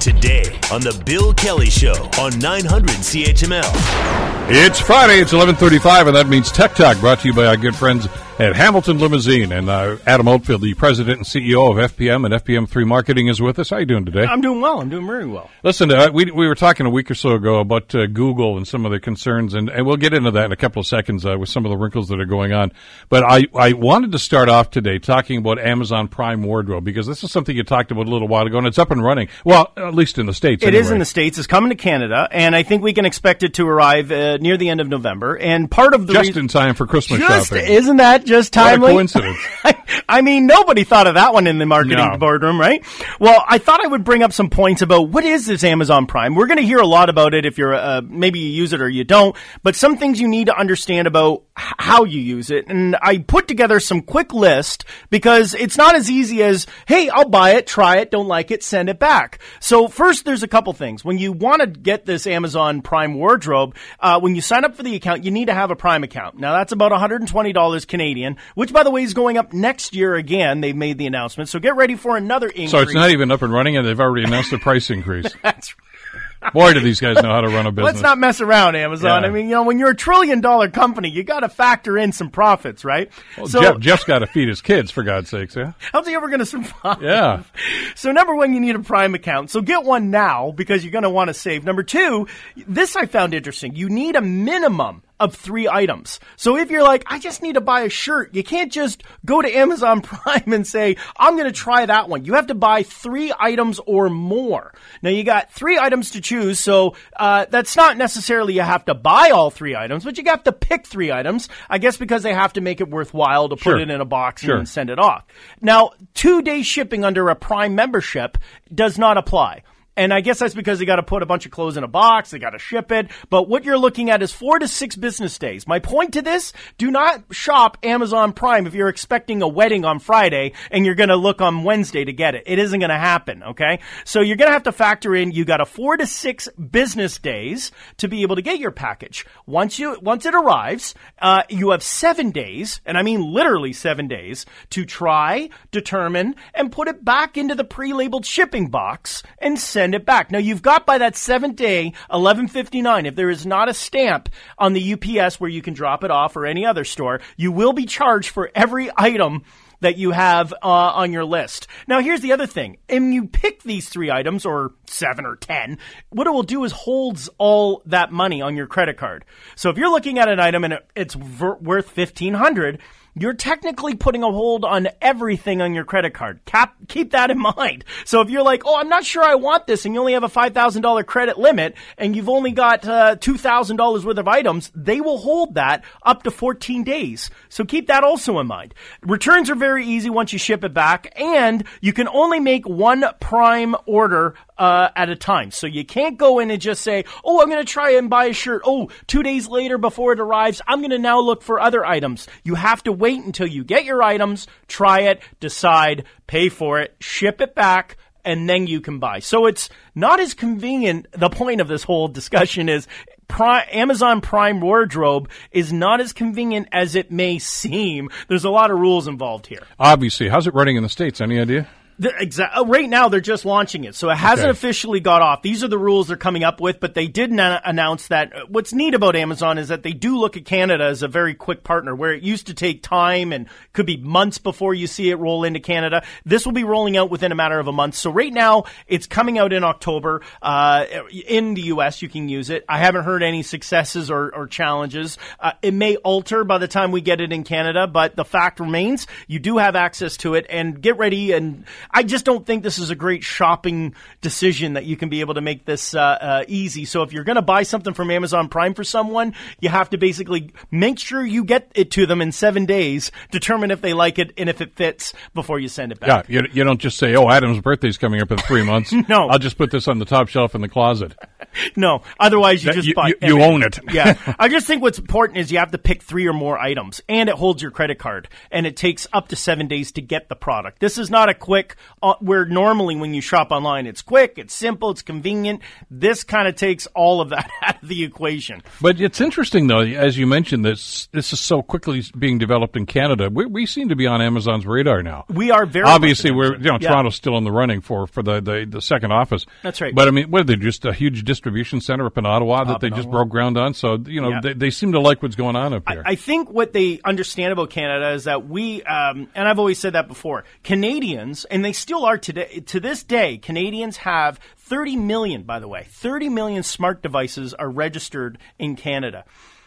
Today on the Bill Kelly Show on 900 CHML. It's Friday. It's 11:35, and that means Tech Talk, brought to you by our good friends at Hamilton Limousine. And uh, Adam Oldfield, the president and CEO of FPM and FPM3 Marketing, is with us. How are you doing today? I'm doing well. I'm doing very well. Listen, uh, we we were talking a week or so ago about uh, Google and some of the concerns, and, and we'll get into that in a couple of seconds uh, with some of the wrinkles that are going on. But I I wanted to start off today talking about Amazon Prime Wardrobe because this is something you talked about a little while ago, and it's up and running. Well, at least in the states. It anyway. is in the states. It's coming to Canada, and I think we can expect it to arrive uh, near the end of November. And part of the just reason- in time for Christmas just shopping. isn't that just timely? coincidence. I mean, nobody thought of that one in the marketing No. boardroom, right? Well, I thought I would bring up some points about what is this Amazon Prime. We're going to hear a lot about it if you're uh, maybe you use it or you don't, but some things you need to understand about how you use it. And I put together some quick list because it's not as easy as, hey, I'll buy it, try it, don't like it, send it back. So first, there's a couple things. When you want to get this Amazon Prime wardrobe, uh, when you sign up for the account, you need to have a Prime account. Now that's about $120 Canadian, which by the way is going up next year again. They've made the announcement. So get ready for another increase. So it's not even up and running, and they've already announced the price increase. That's Boy, do these guys know how to run a business. Let's not mess around, Amazon. Yeah. I mean, you know, when you're a trillion dollar company, you got to factor in some profits, right? Well, Jeff, Jeff's got to feed his kids, for God's sakes. Yeah. how's he ever going to survive? Yeah. So number one, you need a Prime account. So get one now because you're going to want to save. Number two, this I found interesting. You need a minimum of three items. So if you're like, I just need to buy a shirt, you can't just go to Amazon Prime and say, I'm going to try that one. You have to buy three items or more. Now you got three items to choose. So, uh, that's not necessarily you have to buy all three items, but you have to pick three items. I guess because they have to make it worthwhile to Sure. put it in a box Sure. and send it off. Now, two day shipping under a Prime membership does not apply. And I guess that's because they got to put a bunch of clothes in a box, they got to ship it. But what you're looking at is four to six business days. My point to this, do not shop Amazon Prime if you're expecting a wedding on Friday and you're going to look on Wednesday to get it. It isn't going to happen, okay? So you're going to have to factor in, you got a four to six business days to be able to get your package. Once you, once it arrives, uh, you have seven days, and I mean literally seven days, to try, determine, and put it back into the pre-labeled shipping box and send it back. Now you've got by that seventh day, 1159, if there is not a stamp on the UPS where you can drop it off or any other store, you will be charged for every item that you have uh, on your list. Now, here's the other thing. And you pick these three items, or seven or ten, what it will do is holds all that money on your credit card. So if you're looking at an item and it's worth 1500 you're technically putting a hold on everything on your credit card. Cap, keep that in mind. So if you're like, oh, I'm not sure I want this, and you only have a $5,000 credit limit, and you've only got uh, $2,000 worth of items, they will hold that up to 14 days. So keep that also in mind. Returns are very easy once you ship it back, and you can only make one prime order uh, at a time. So you can't go in and just say, oh, I'm going to try and buy a shirt. Oh, two days later before it arrives, I'm going to now look for other items. You have to wait until you get your items, try it, decide, pay for it, ship it back, and then you can buy. So it's not as convenient. The point of this whole discussion is Prime, Amazon Prime Wardrobe is not as convenient as it may seem. There's a lot of rules involved here. Obviously, how's it running in the states? Any idea? Uh, right now, they're just launching it, so it hasn't Okay. officially got off. These are the rules they're coming up with, but they did announce that. uh, What's neat about Amazon is that they do look at Canada as a very quick partner, where it used to take time and could be months before you see it roll into Canada. This will be rolling out within a matter of a month. So right now, it's coming out in October. Uh, in the U.S., you can use it. I haven't heard any successes or, or challenges. Uh, it may alter by the time we get it in Canada, but the fact remains you do have access to it. And get ready and I just don't think this is a great shopping decision that you can be able to make this uh, uh, easy. So if you're going to buy something from Amazon Prime for someone, you have to basically make sure you get it to them in seven days, determine if they like it and if it fits before you send it back. Yeah, you, you don't just say, "Oh, Adam's birthday's coming up in three months." No. I'll just put this on the top shelf in the closet. no, otherwise you That just you- buy you- you own it. yeah, I just think what's important is you have to pick three or more items, and it holds your credit card, and it takes up to seven days to get the product. This is not a quick. Uh, where normally when you shop online, it's quick, it's simple, it's convenient. This kind of takes all of that out of the equation. But it's interesting, though, as you mentioned, this this is so quickly being developed in Canada. We, we seem to be on Amazon's radar now. We are very obviously we're you know Yeah. Toronto's still in the running for for the, the the second office. That's right. But I mean, what are they just a huge distribution center up in Ottawa that Up they just Ottawa. broke ground on? So you know Yeah. they, they seem to like what's going on up here. I think what they understand about Canada is that we, um, and I've always said that before, Canadians, and they still are today, to this day, Canadians have 30 million, by the way, 30 million smart devices are registered in Canada.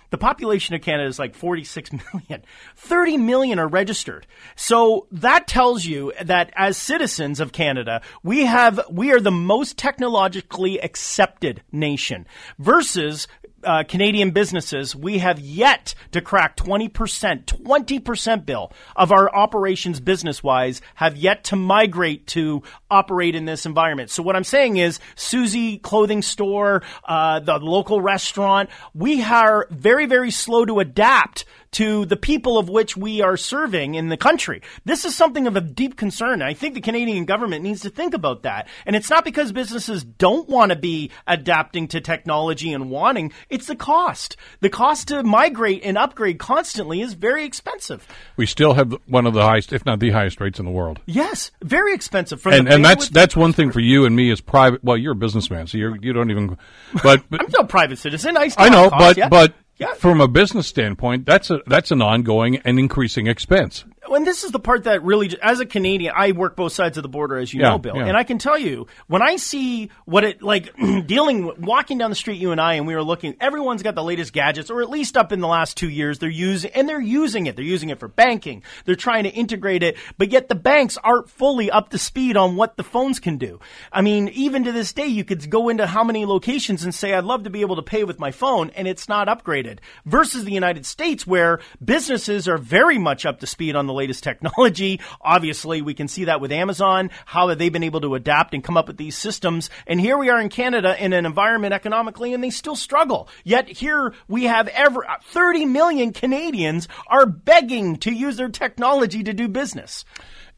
The population of Canada is like 46 million. 30 million are registered. So that tells you that as citizens of Canada, we have, we are the most technologically accepted nation versus uh, Canadian businesses, we have yet to crack 20%, 20% bill of our operations business wise have yet to migrate to operate in this environment. So what I'm saying is Susie clothing store, uh, the local restaurant, we are very, very slow to adapt to the people of which we are serving in the country. This is something of a deep concern. I think the Canadian government needs to think about that. And it's not because businesses don't want to be adapting to technology and wanting, it's the cost. The cost to migrate and upgrade constantly is very expensive. we still have one of the highest, if not the highest, rates in the world. Yes, very expensive. And and that's that's one thing for you and me as private. Well, you're a businessman, so you're you don't even. But, but I'm no private citizen. I, still I know, but yeah. but Yeah. from a business standpoint, that's a that's an ongoing and increasing expense. And this is the part that really, as a Canadian, I work both sides of the border, as you Yeah, know, Bill. yeah. And I can tell you, when I see what it like dealing, with- walking down the street, you and I, and we were looking, everyone's got the latest gadgets, or at least up in the last two years, they're using, and they're using it. They're using it for banking. They're trying to integrate it, but yet the banks aren't fully up to speed on what the phones can do. I mean, even to this day, you could go into how many locations and say, I'd love to be able to pay with my phone, and it's not upgraded. Versus the United States, where businesses are very much up to speed on the latest technology. Obviously, we can see that with Amazon. How have they been able to adapt and come up with these systems? And here we are in Canada in an environment economically, and they still struggle. Yet here we have ever uh, 30 million Canadians are begging to use their technology to do business.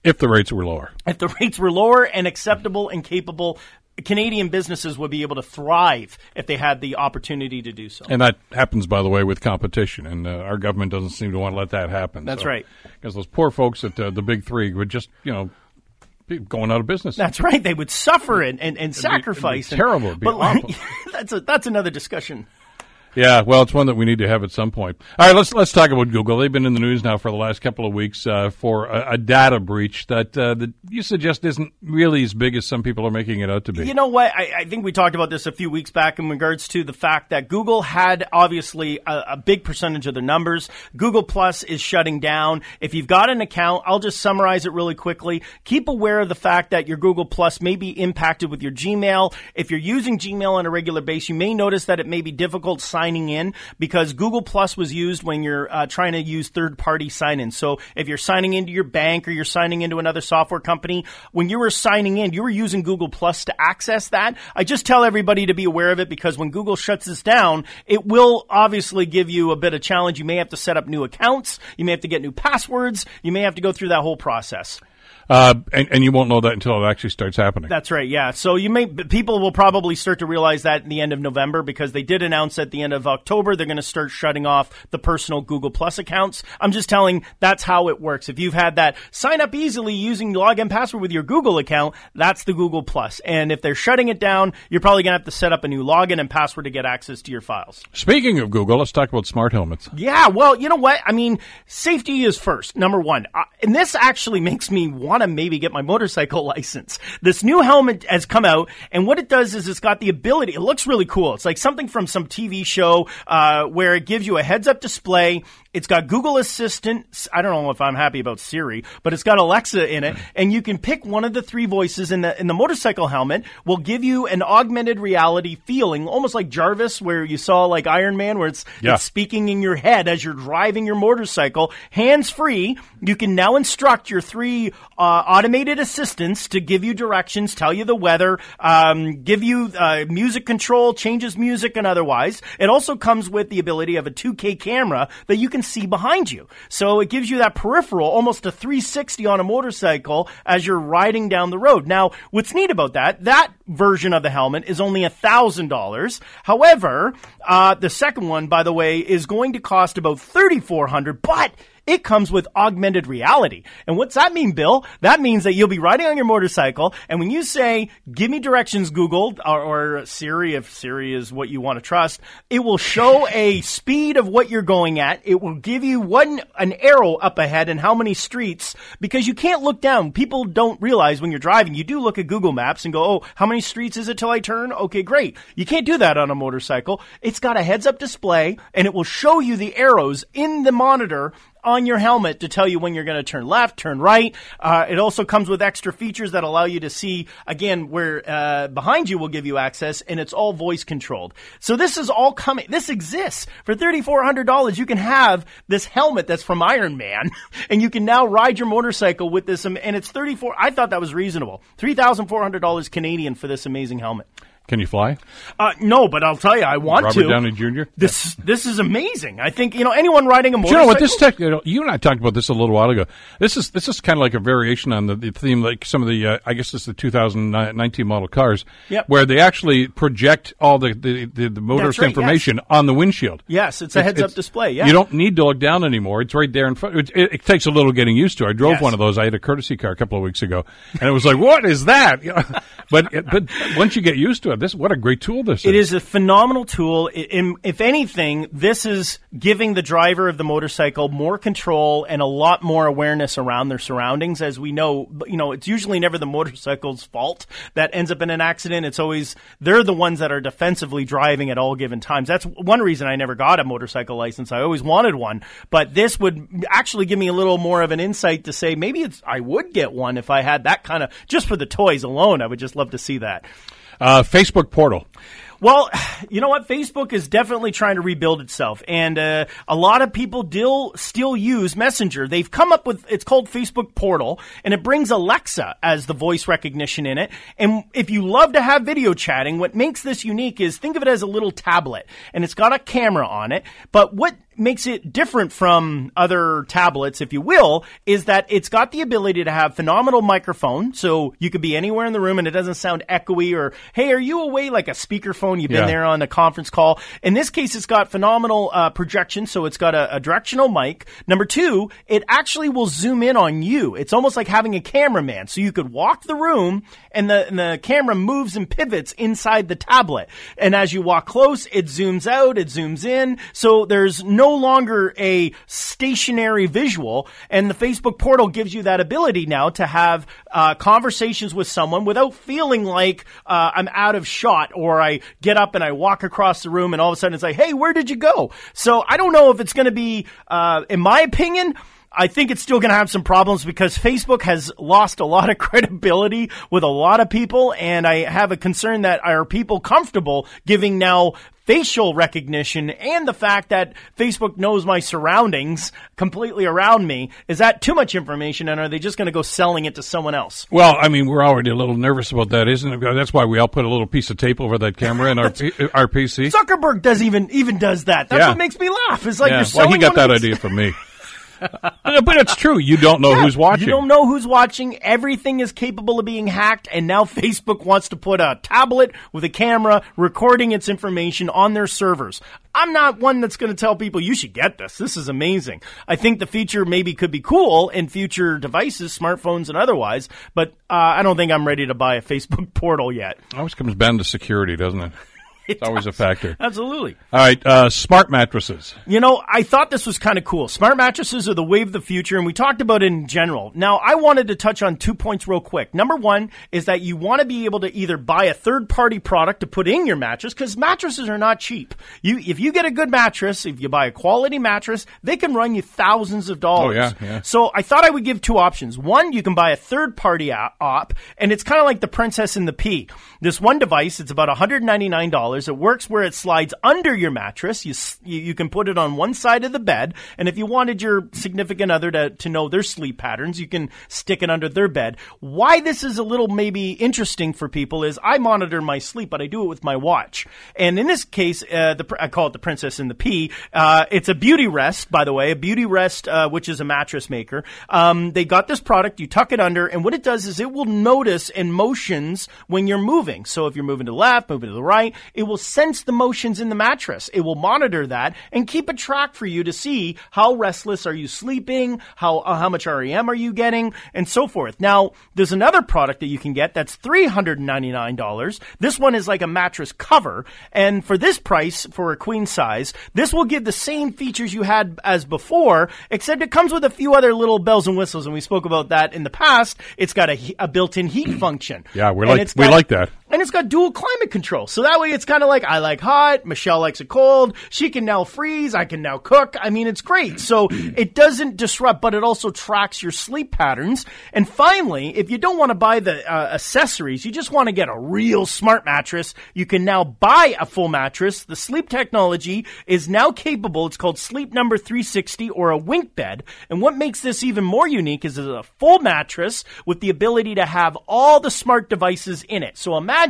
If the rates were lower, If the rates were lower and acceptable and capable, Canadian businesses would be able to thrive if they had the opportunity to do so. and that happens, by the way, with competition, and uh, our government doesn't seem to want to let that happen. That's right. Because those poor folks at uh, the big three would just, you know, be going out of business. That's right. They would suffer and, and, and it'd be sacrifice. and- terrible. It'd be but awful. that's a, that's another discussion. Yeah, well, it's one that we need to have at some point. All right, let's let's talk about Google. They've been in the news now for the last couple of weeks uh, for a, a data breach that uh, that you suggest isn't really as big as some people are making it out to be. You know what? I, I think we talked about this a few weeks back in regards to the fact that Google had obviously a, a big percentage of their numbers. Google Plus is shutting down. If you've got an account, I'll just summarize it really quickly. Keep aware of the fact that your Google Plus may be impacted with your Gmail. If you're using Gmail on a regular basis, you may notice that it may be difficult signing in because Google Plus was used when you're uh, trying to use third party sign in. So if you're signing into your bank or you're signing into another software company, when you were signing in, you were using Google Plus to access that. I just tell everybody to be aware of it because when Google shuts this down, it will obviously give you a bit of challenge. You may have to set up new accounts. You may have to get new passwords. You may have to go through that whole process. Uh, and, and you won't know that until it actually starts happening. That's right. Yeah. So you may people will probably start to realize that in the end of November because they did announce at the end of October they're going to start shutting off the personal Google Plus accounts. I'm just telling that's how it works. If you've had that sign up easily using login password with your Google account, that's the Google Plus. And if they're shutting it down, you're probably going to have to set up a new login and password to get access to your files. Speaking of Google, let's talk about smart helmets. Yeah, well, you know what? I mean, safety is first, number one. Uh, and this actually makes me want to maybe get my motorcycle license. This new helmet has come out, and what it does is it's got the ability, it looks really cool. It's like something from some TV show uh, where it gives you a heads up display. It's got Google Assistant. I don't know if I'm happy about Siri, but it's got Alexa in it, and you can pick one of the three voices in the in the motorcycle helmet. Will give you an augmented reality feeling, almost like Jarvis, where you saw like Iron Man, where it's, Yeah. it's speaking in your head as you're driving your motorcycle, hands free. You can now instruct your three uh, automated assistants to give you directions, tell you the weather, um, give you uh, music control, changes music and otherwise. It also comes with the ability of a 2K camera that you can see behind you. So it gives you that peripheral, almost a 360 on a motorcycle as you're riding down the road. Now, what's neat about that, that version of the helmet is only a thousand dollars. However, uh, the second one, by the way, is going to cost about thirty four hundred, but it comes with augmented reality. And what's that mean, Bill? That means that you'll be riding on your motorcycle, and when you say, give me directions, Google, or, or Siri, if Siri is what you want to trust, it will show a speed of what you're going at. It will give you one, an arrow up ahead and how many streets, because you can't look down. People don't realize when you're driving, you do look at Google Maps and go, oh, how many streets is it till I turn? Okay, great. You can't do that on a motorcycle. It's got a heads up display, and it will show you the arrows in the monitor on your helmet to tell you when you're going to turn left, turn right. Uh, it also comes with extra features that allow you to see again where uh, behind you will give you access, and it's all voice controlled. So this is all coming. This exists for thirty four hundred dollars. You can have this helmet that's from Iron Man, and you can now ride your motorcycle with this. And it's thirty four. I thought that was reasonable. Three thousand four hundred dollars Canadian for this amazing helmet. Can you fly? Uh, no, but I'll tell you, I want to. Robert to. Downey Jr. This this is amazing. I think you know anyone riding a motorcycle. you know what this tech? You, know, you and I talked about this a little while ago. This is this is kind of like a variation on the, the theme, like some of the uh, I guess it's the 2019 model cars, Yep. where they actually project all the the, the, the motorist right, information on the windshield. Yes, it's a heads-up display, yeah. you don't need to look down anymore; it's right there in front. It, it, it takes a little getting used to. I drove Yes. one of those. I had a courtesy car a couple of weeks ago, and it was like, "What is that?" But but once you get used to it, this what a great tool this is. It is a phenomenal tool. In- if anything, this is giving the driver of the motorcycle more control and a lot more awareness around their surroundings. As we know, you know, it's usually never the motorcycle's fault that ends up in an accident. It's always they're the ones that are defensively driving at all given times. That's one reason I never got a motorcycle license. I always wanted one, but this would actually give me a little more of an insight to say maybe it's I would get one if I had that kind of just for the toys alone. I would just love to see that. Uh, Facebook portal. Well, you know what? Facebook is definitely trying to rebuild itself, and uh, a lot of people still still use Messenger. They've come up with it's called Facebook Portal, and it brings Alexa as the voice recognition in it. And if you love to have video chatting, what makes this unique is think of it as a little tablet, and it's got a camera on it. But what makes it different from other tablets, if you will, is that it's got the ability to have phenomenal microphone, so you could be anywhere in the room and it doesn't sound echoey or, hey, are you away like a speakerphone? You've been Yeah. there on a conference call. In this case, it's got phenomenal uh, projection, so it's got a, a directional mic. Number two, it actually will zoom in on you. It's almost like having a cameraman, so you could walk the room and the, and the camera moves and pivots inside the tablet. And as you walk close, it zooms out, it zooms in, so there's no longer a stationary visual. And the Facebook portal gives you that ability now to have uh, conversations with someone without feeling like uh, I'm out of shot or I get up and I walk across the room and all of a sudden it's like, hey, where did you go? So I don't know if it's going to be, uh, in my opinion, I think it's still going to have some problems because Facebook has lost a lot of credibility with a lot of people, and I have a concern that are people comfortable giving now facial recognition and the fact that Facebook knows my surroundings completely around me. Is that too much information, and are they just going to go selling it to someone else? Well, I mean, we're already a little nervous about that, isn't it? That's why we all put a little piece of tape over that camera in our P- our PC. Zuckerberg does even even does that. That's Yeah. what makes me laugh. It's like yeah. you're selling Well, he got that idea from me. but it's true. You don't know Yeah, who's watching. You don't know who's watching. Everything is capable of being hacked, and now Facebook wants to put a tablet with a camera recording its information on their servers. I'm not one that's going to tell people you should get this. This is amazing. I think the feature maybe could be cool in future devices, smartphones and otherwise, but uh, I don't think I'm ready to buy a Facebook portal yet. Always comes down to security, doesn't it? It's always a factor. Absolutely. All right, uh, smart mattresses. You know, I thought this was kind of cool. Smart mattresses are the wave of the future, and we talked about it in general. Now, I wanted to touch on two points real quick. Number one is that you want to be able to either buy a third party product to put in your mattress, because mattresses are not cheap. You, if you get a good mattress, if you buy a quality mattress, they can run you thousands of dollars. Oh, yeah, yeah. So I thought I would give two options. One, you can buy a third party op, and it's kind of like the Princess and the Pea. This one device, it's about $199. $99. It works where it slides under your mattress. You, you, can put it on one side of the bed. And if you wanted your significant other to, to know their sleep patterns, you can stick it under their bed. Why this is a little maybe interesting for people is I monitor my sleep, but I do it with my watch. And in this case, uh, the, I call it the Princess and the Pea. Uh, it's a Beautyrest, by the way, a Beautyrest, uh, which is a mattress maker. Um, they got this product. You tuck it under, and what it does is it will notice in motions when you're moving. So if you're moving to the left, moving to the right, it will sense the motions in the mattress. It will monitor that and keep a track for you to see how restless are you sleeping, how uh, how much REM are you getting, and so forth. Now, there's another product that you can get that's three hundred and ninety nine dollars. This one is like a mattress cover, and for this price for a queen size, this will give the same features you had as before, except it comes with a few other little bells and whistles, and we spoke about that in the past. It's got a, a built-in heat function. Yeah, we like we like that. And it's got dual climate control. So that way it's kind of like I like hot, Michelle likes it cold. She can now freeze, I can now cook. I mean, it's great. So it doesn't disrupt, but it also tracks your sleep patterns. And finally, if you don't want to buy the uh, accessories, you just want to get a real smart mattress, you can now buy a full mattress. The sleep technology is now capable. It's called Sleep Number 360 or a WinkBed. And what makes this even more unique is it's a full mattress with the ability to have all the smart devices in it. So imagine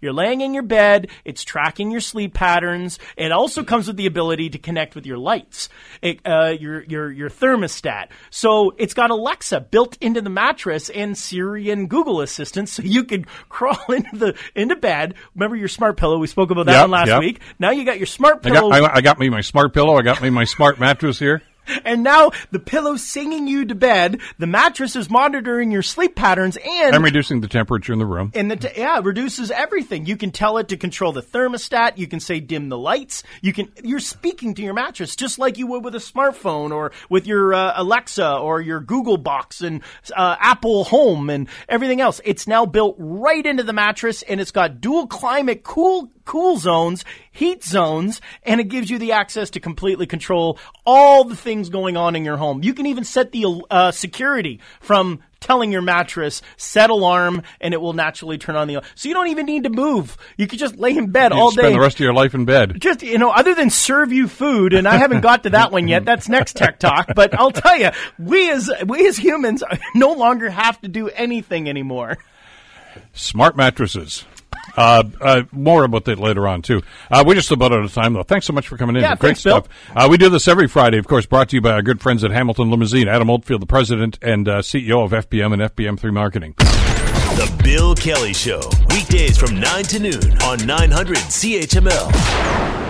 you're laying in your bed, it's tracking your sleep patterns. It also comes with the ability to connect with your lights, it, uh, your your your thermostat. So it's got Alexa built into the mattress and Siri and Google Assistant, so you can crawl into the into bed. Remember your smart pillow? We spoke about that Yep, one last yep. week. Now you got your smart I pillow. got I, I got me my smart pillow. I got me my smart mattress here. And now the pillow's singing you to bed. The mattress is monitoring your sleep patterns and I'm reducing the temperature in the room. and the t- yeah, it reduces everything. You can tell it to control the thermostat. You can say dim the lights. You can you're speaking to your mattress just like you would with a smartphone or with your uh, Alexa or your Google Box and uh, Apple Home and everything else. It's now built right into the mattress and it's got dual climate cool cool zones, heat zones, and it gives you the access to completely control all the things going on in your home. You can even set the uh, security from telling your mattress set alarm and it will naturally turn on the so you don't even need to move you could just lay in bed You all spend day the rest of your life in bed. just you know other than serve you food and i haven't got to that one yet that's next tech talk but i'll tell you we as we as humans no longer have to do anything anymore Smart mattresses. Uh, uh, more about that later on too. Uh, we're just about out of time though. Thanks so much for coming in. Yeah, Great thanks, Bill. stuff. Uh, we do this every Friday, of course, brought to you by our good friends at Hamilton Limousine. Adam Oldfield, the president and uh, CEO of FBM and FBM3 Marketing. The Bill Kelly Show. Weekdays from 9 to noon on 900 CHML.